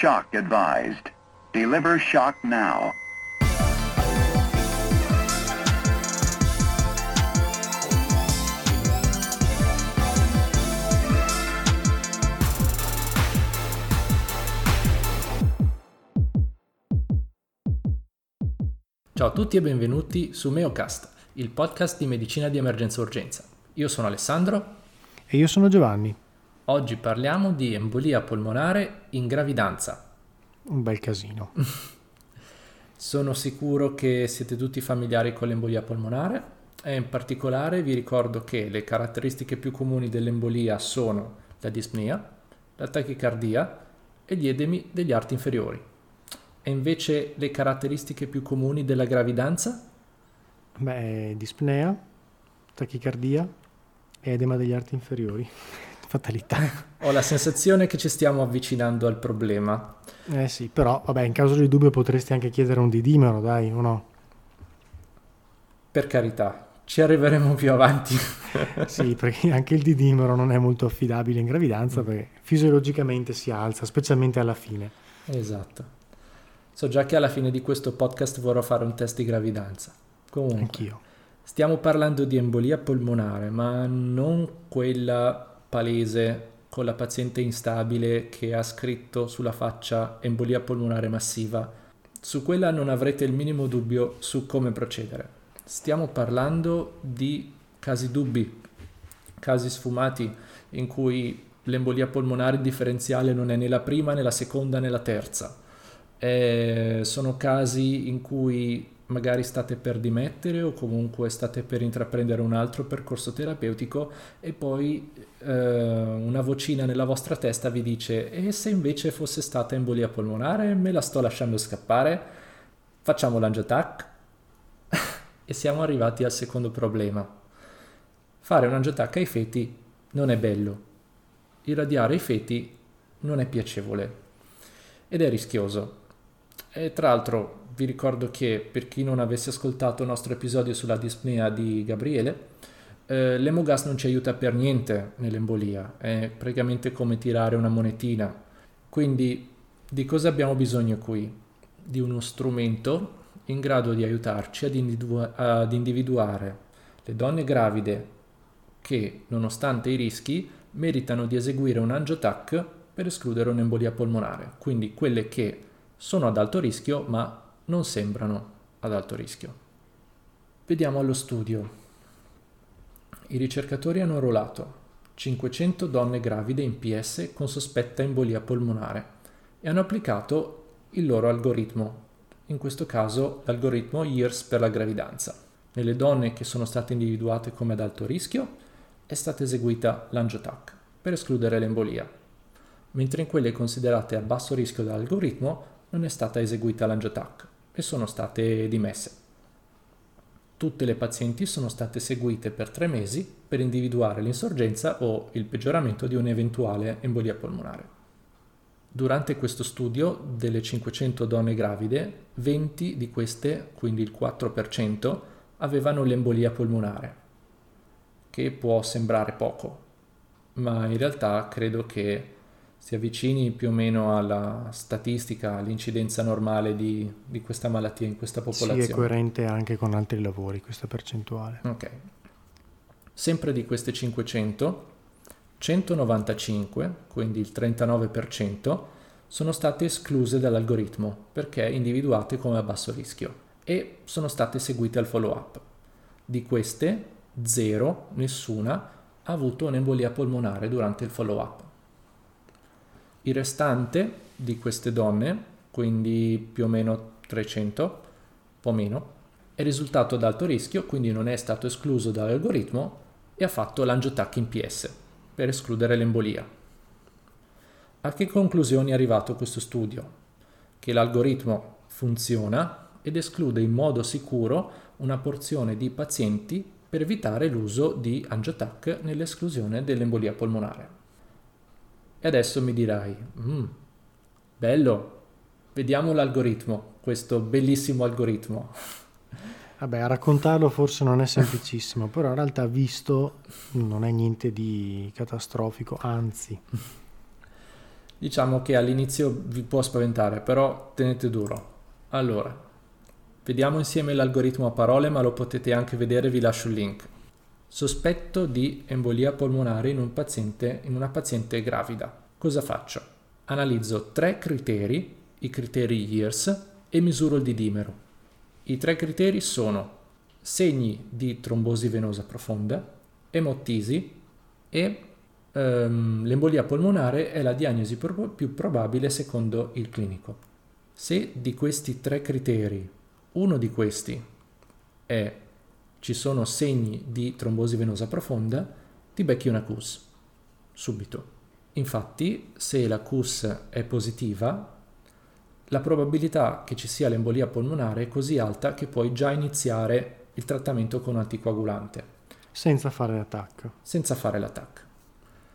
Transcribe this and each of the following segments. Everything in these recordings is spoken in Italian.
shock advised. Deliver shock now. Ciao a tutti e benvenuti su Meocast, il podcast di medicina di emergenza urgenza. Io sono Alessandro E io sono Giovanni. Oggi parliamo di embolia polmonare in gravidanza. Un bel casino. Sono sicuro che siete tutti familiari con l'embolia polmonare e in particolare vi ricordo che le caratteristiche più comuni dell'embolia sono la dispnea, la tachicardia e gli edemi degli arti inferiori. E invece le caratteristiche più comuni della gravidanza? Beh, dispnea, tachicardia e edema degli arti inferiori. Fatalità. Ho la sensazione che ci stiamo avvicinando al problema. Eh sì, però vabbè, in caso di dubbio potresti anche chiedere un didimero, dai, o no? Per carità, ci arriveremo più avanti. Sì, perché anche il didimero non è molto affidabile in gravidanza perché fisiologicamente si alza, specialmente alla fine. Esatto. So già che alla fine di questo podcast vorrò fare un test di gravidanza. Comunque, Anch'io. stiamo parlando di embolia polmonare, ma non quella palese con la paziente instabile che ha scritto sulla faccia embolia polmonare massiva. Su quella non avrete il minimo dubbio su come procedere. Stiamo parlando di casi dubbi, casi sfumati in cui l'embolia polmonare differenziale non è né la prima né la seconda né la terza. Eh, sono casi in cui magari state per dimettere o comunque state per intraprendere un altro percorso terapeutico e poi eh, una vocina nella vostra testa vi dice e se invece fosse stata embolia polmonare me la sto lasciando scappare? Facciamo l'angiotac e siamo arrivati al secondo problema. Fare un angiotac ai feti non è bello. Irradiare i feti non è piacevole. Ed è rischioso. E tra l'altro vi ricordo che per chi non avesse ascoltato il nostro episodio sulla dispnea di Gabriele, eh, l'emogas non ci aiuta per niente nell'embolia, è praticamente come tirare una monetina. Quindi di cosa abbiamo bisogno qui? Di uno strumento in grado di aiutarci ad, individu- ad individuare le donne gravide che, nonostante i rischi, meritano di eseguire un angiotac per escludere un'embolia polmonare, quindi quelle che sono ad alto rischio ma non sembrano ad alto rischio. Vediamo allo studio. I ricercatori hanno arruolato 500 donne gravide in PS con sospetta embolia polmonare e hanno applicato il loro algoritmo, in questo caso l'algoritmo YEARS per la gravidanza. Nelle donne che sono state individuate come ad alto rischio è stata eseguita l'angiotac per escludere l'embolia, mentre in quelle considerate a basso rischio dall'algoritmo non è stata eseguita l'angiotac e sono state dimesse. Tutte le pazienti sono state seguite per tre mesi per individuare l'insorgenza o il peggioramento di un'eventuale embolia polmonare. Durante questo studio delle 500 donne gravide, 20 di queste, quindi il 4%, avevano l'embolia polmonare, che può sembrare poco, ma in realtà credo che si avvicini più o meno alla statistica, all'incidenza normale di, di questa malattia in questa popolazione. Sì, è coerente anche con altri lavori questa percentuale. Ok. Sempre di queste 500, 195, quindi il 39%, sono state escluse dall'algoritmo perché individuate come a basso rischio e sono state seguite al follow-up. Di queste, zero, nessuna, ha avuto un'embolia polmonare durante il follow-up. Il restante di queste donne, quindi più o meno 300, un po' meno, è risultato ad alto rischio, quindi non è stato escluso dall'algoritmo e ha fatto l'angiotac in PS per escludere l'embolia. A che conclusioni è arrivato questo studio? Che l'algoritmo funziona ed esclude in modo sicuro una porzione di pazienti per evitare l'uso di angiotac nell'esclusione dell'embolia polmonare. E adesso mi dirai, mm, bello, vediamo l'algoritmo, questo bellissimo algoritmo. Vabbè, a raccontarlo forse non è semplicissimo, però in realtà visto non è niente di catastrofico, anzi. Diciamo che all'inizio vi può spaventare, però tenete duro. Allora, vediamo insieme l'algoritmo a parole, ma lo potete anche vedere, vi lascio il link. Sospetto di embolia polmonare in, un paziente, in una paziente gravida. Cosa faccio? Analizzo tre criteri, i criteri YEARS, e misuro il didimero. I tre criteri sono segni di trombosi venosa profonda, emotisi e ehm, l'embolia polmonare è la diagnosi pro- più probabile secondo il clinico. Se di questi tre criteri uno di questi è ci sono segni di trombosi venosa profonda, ti becchi una CUS subito. Infatti, se la CUS è positiva, la probabilità che ci sia l'embolia polmonare è così alta che puoi già iniziare il trattamento con anticoagulante. Senza fare l'attacco. Senza fare l'attacco.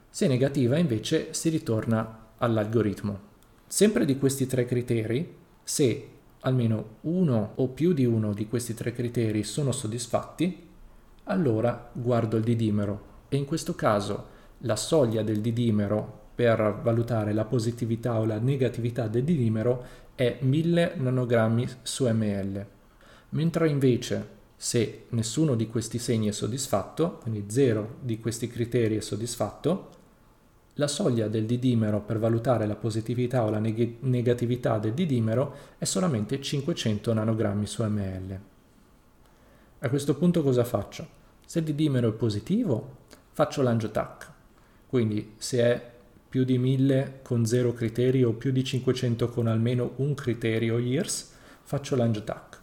Se negativa invece si ritorna all'algoritmo. Sempre di questi tre criteri, se almeno uno o più di uno di questi tre criteri sono soddisfatti, allora guardo il didimero e in questo caso la soglia del didimero per valutare la positività o la negatività del didimero è 1000 nanogrammi su ml. Mentre invece se nessuno di questi segni è soddisfatto, quindi zero di questi criteri è soddisfatto, la soglia del didimero per valutare la positività o la neg- negatività del didimero è solamente 500 nanogrammi su ml. A questo punto cosa faccio? Se il didimero è positivo, faccio l'angiotac. Quindi se è più di 1000 con 0 criteri o più di 500 con almeno un criterio YEARS, faccio l'angiotac.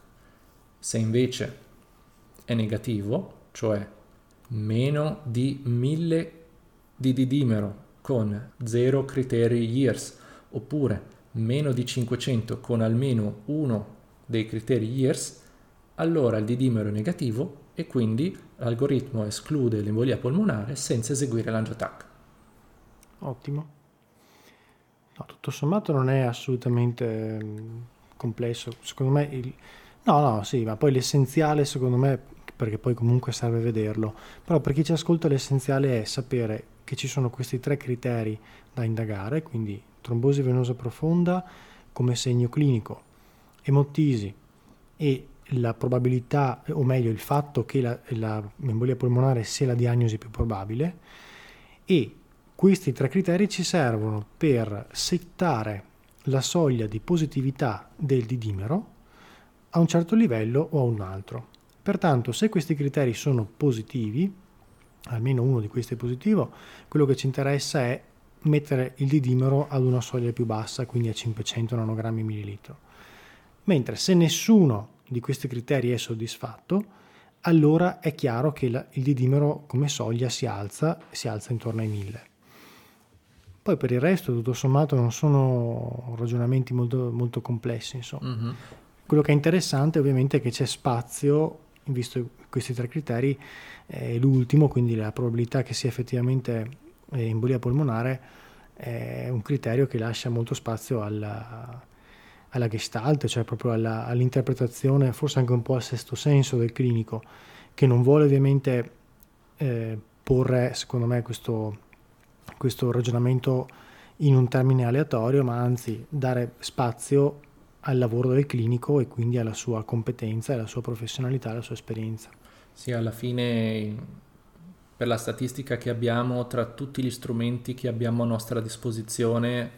Se invece è negativo, cioè meno di 1000 di didimero con 0 criteri years oppure meno di 500 con almeno uno dei criteri years, allora il didimero è negativo e quindi l'algoritmo esclude l'embolia polmonare senza eseguire l'angiotac. Ottimo. No, tutto sommato non è assolutamente mm, complesso. Secondo me il... No, no, sì, ma poi l'essenziale secondo me, perché poi comunque serve vederlo, però per chi ci ascolta l'essenziale è sapere che ci sono questi tre criteri da indagare, quindi trombosi venosa profonda come segno clinico, emotisi e la probabilità, o meglio il fatto che la, la embolia polmonare sia la diagnosi più probabile e questi tre criteri ci servono per settare la soglia di positività del didimero a un certo livello o a un altro. Pertanto, se questi criteri sono positivi, almeno uno di questi è positivo, quello che ci interessa è mettere il didimero ad una soglia più bassa, quindi a 500 nanogrammi millilitro. Mentre se nessuno di questi criteri è soddisfatto, allora è chiaro che il didimero come soglia si alza, si alza intorno ai 1000. Poi per il resto, tutto sommato, non sono ragionamenti molto, molto complessi. Mm-hmm. Quello che è interessante ovviamente è che c'è spazio, visto questi tre criteri, eh, l'ultimo, quindi la probabilità che sia effettivamente eh, embolia polmonare, è un criterio che lascia molto spazio alla, alla gestalt, cioè proprio alla, all'interpretazione, forse anche un po' al sesto senso del clinico, che non vuole ovviamente eh, porre, secondo me, questo, questo ragionamento in un termine aleatorio, ma anzi dare spazio al lavoro del clinico e quindi alla sua competenza, alla sua professionalità, alla sua esperienza. Sì, alla fine per la statistica che abbiamo, tra tutti gli strumenti che abbiamo a nostra disposizione,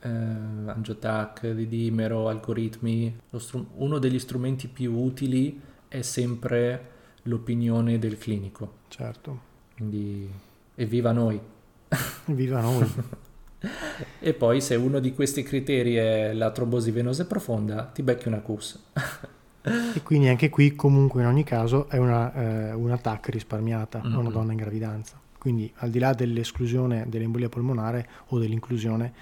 eh, Angiotac, Didimero, algoritmi, strum- uno degli strumenti più utili è sempre l'opinione del clinico. Certo. Quindi evviva noi! Viva noi! e poi se uno di questi criteri è la trombosi venosa profonda, ti becchi una CUS. E quindi anche qui comunque in ogni caso è una, eh, una TAC risparmiata mm-hmm. a una donna in gravidanza. Quindi al di là dell'esclusione dell'embolia polmonare o dell'inclusione,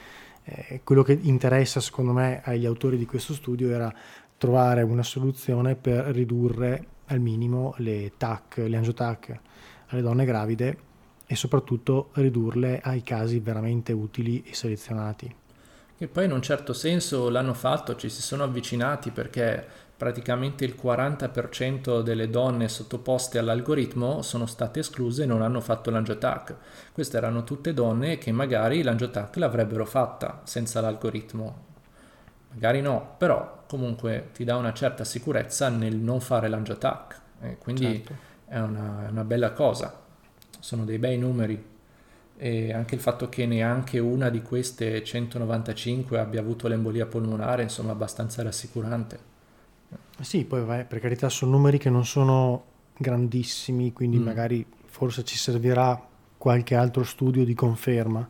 eh, quello che interessa secondo me agli autori di questo studio era trovare una soluzione per ridurre al minimo le TAC, le angiotac alle donne gravide e soprattutto ridurle ai casi veramente utili e selezionati. Che poi in un certo senso l'hanno fatto, ci si sono avvicinati perché praticamente il 40% delle donne sottoposte all'algoritmo sono state escluse e non hanno fatto l'angiotac. Queste erano tutte donne che magari l'angiotac l'avrebbero fatta senza l'algoritmo. Magari no, però comunque ti dà una certa sicurezza nel non fare l'angiotac. E quindi Certo. è una, è una bella cosa. Sono dei bei numeri. E anche il fatto che neanche una di queste 195 abbia avuto l'embolia polmonare, insomma, abbastanza rassicurante. Sì, poi vai, per carità sono numeri che non sono grandissimi, quindi Mm. magari forse ci servirà qualche altro studio di conferma,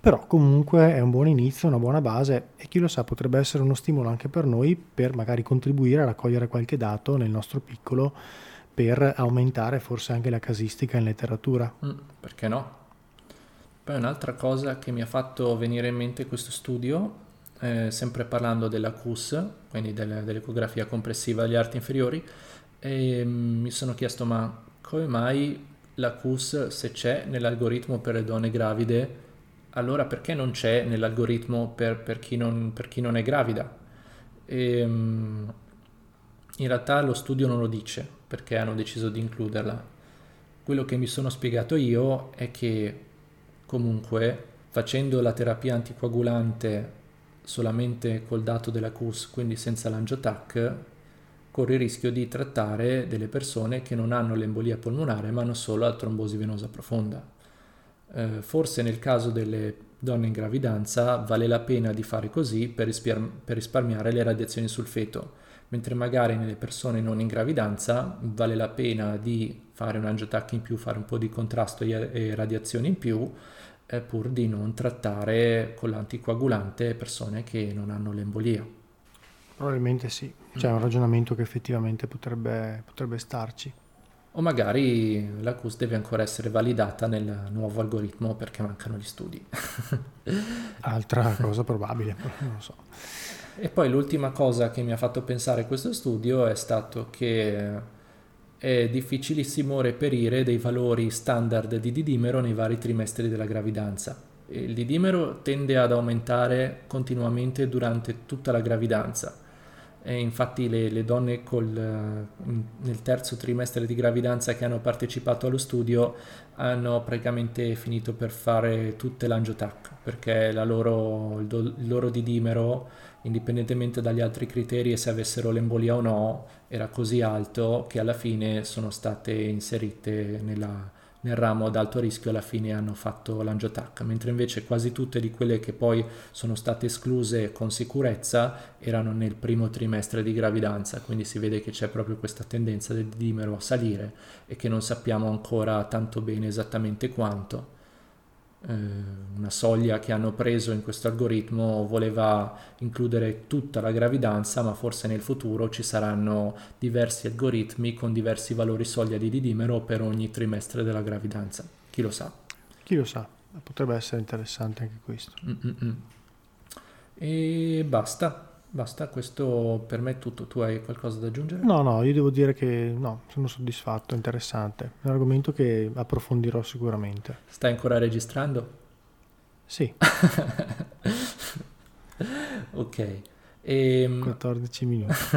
però comunque è un buon inizio, una buona base e chi lo sa potrebbe essere uno stimolo anche per noi per magari contribuire a raccogliere qualche dato nel nostro piccolo per aumentare forse anche la casistica in letteratura. Mm, perché no? Poi un'altra cosa che mi ha fatto venire in mente questo studio, eh, sempre parlando della CUS, quindi del- dell'ecografia complessiva degli arti inferiori, e, mm, mi sono chiesto ma come mai la CUS se c'è nell'algoritmo per le donne gravide, allora perché non c'è nell'algoritmo per, per chi non, per chi non è gravida? E, mm, in realtà lo studio non lo dice perché hanno deciso di includerla. Quello che mi sono spiegato io è che comunque facendo la terapia anticoagulante solamente col dato della CUS, quindi senza l'angiotac, corri il rischio di trattare delle persone che non hanno l'embolia polmonare ma hanno solo la trombosi venosa profonda. Eh, forse nel caso delle donne in gravidanza vale la pena di fare così per, rispiar- per risparmiare le radiazioni sul feto, mentre magari nelle persone non in gravidanza vale la pena di fare un angiotac in più, fare un po' di contrasto e e radiazioni in più, eh, pur di non trattare con l'anticoagulante persone che non hanno l'embolia. Probabilmente sì, c'è un ragionamento che effettivamente potrebbe, potrebbe starci. O magari la CUS deve ancora essere validata nel nuovo algoritmo perché mancano gli studi. Altra cosa probabile, non lo so. E poi l'ultima cosa che mi ha fatto pensare questo studio è stato che è difficilissimo reperire dei valori standard di didimero nei vari trimestri della gravidanza. Il didimero tende ad aumentare continuamente durante tutta la gravidanza e infatti le, le donne col, nel terzo trimestre di gravidanza che hanno partecipato allo studio hanno praticamente finito per fare tutte l'angiotac perché la loro, il, do- il loro didimero indipendentemente dagli altri criteri e se avessero l'embolia o no, era così alto che alla fine sono state inserite nella- nel ramo ad alto rischio, alla fine hanno fatto l'angiotac, mentre invece quasi tutte di quelle che poi sono state escluse con sicurezza erano nel primo trimestre di gravidanza, quindi si vede che c'è proprio questa tendenza del dimero a salire e che non sappiamo ancora tanto bene esattamente quanto eh, una soglia che hanno preso in questo algoritmo voleva includere tutta la gravidanza, ma forse nel futuro ci saranno diversi algoritmi con diversi valori soglia di didimero per ogni trimestre della gravidanza. Chi lo sa? Chi lo sa, potrebbe essere interessante anche questo. Mm-mm-mm. E basta, basta, questo per me è tutto. Tu hai qualcosa da aggiungere? No, no, io devo dire che no, sono soddisfatto, interessante. È un argomento che approfondirò sicuramente. Stai ancora registrando? Sì, ok. Ehm, 14 minuti.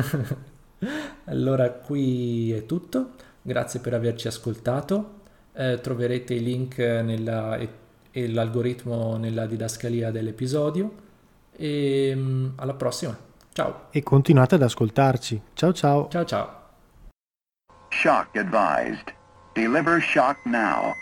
Allora qui è tutto, grazie per averci ascoltato, Eh, troverete i link nella- e, e l'algoritmo nella didascalia dell'episodio e mm, alla prossima, ciao, E continuate ad ascoltarci. Ciao ciao. ciao ciao. Shock advised. Deliver shock now.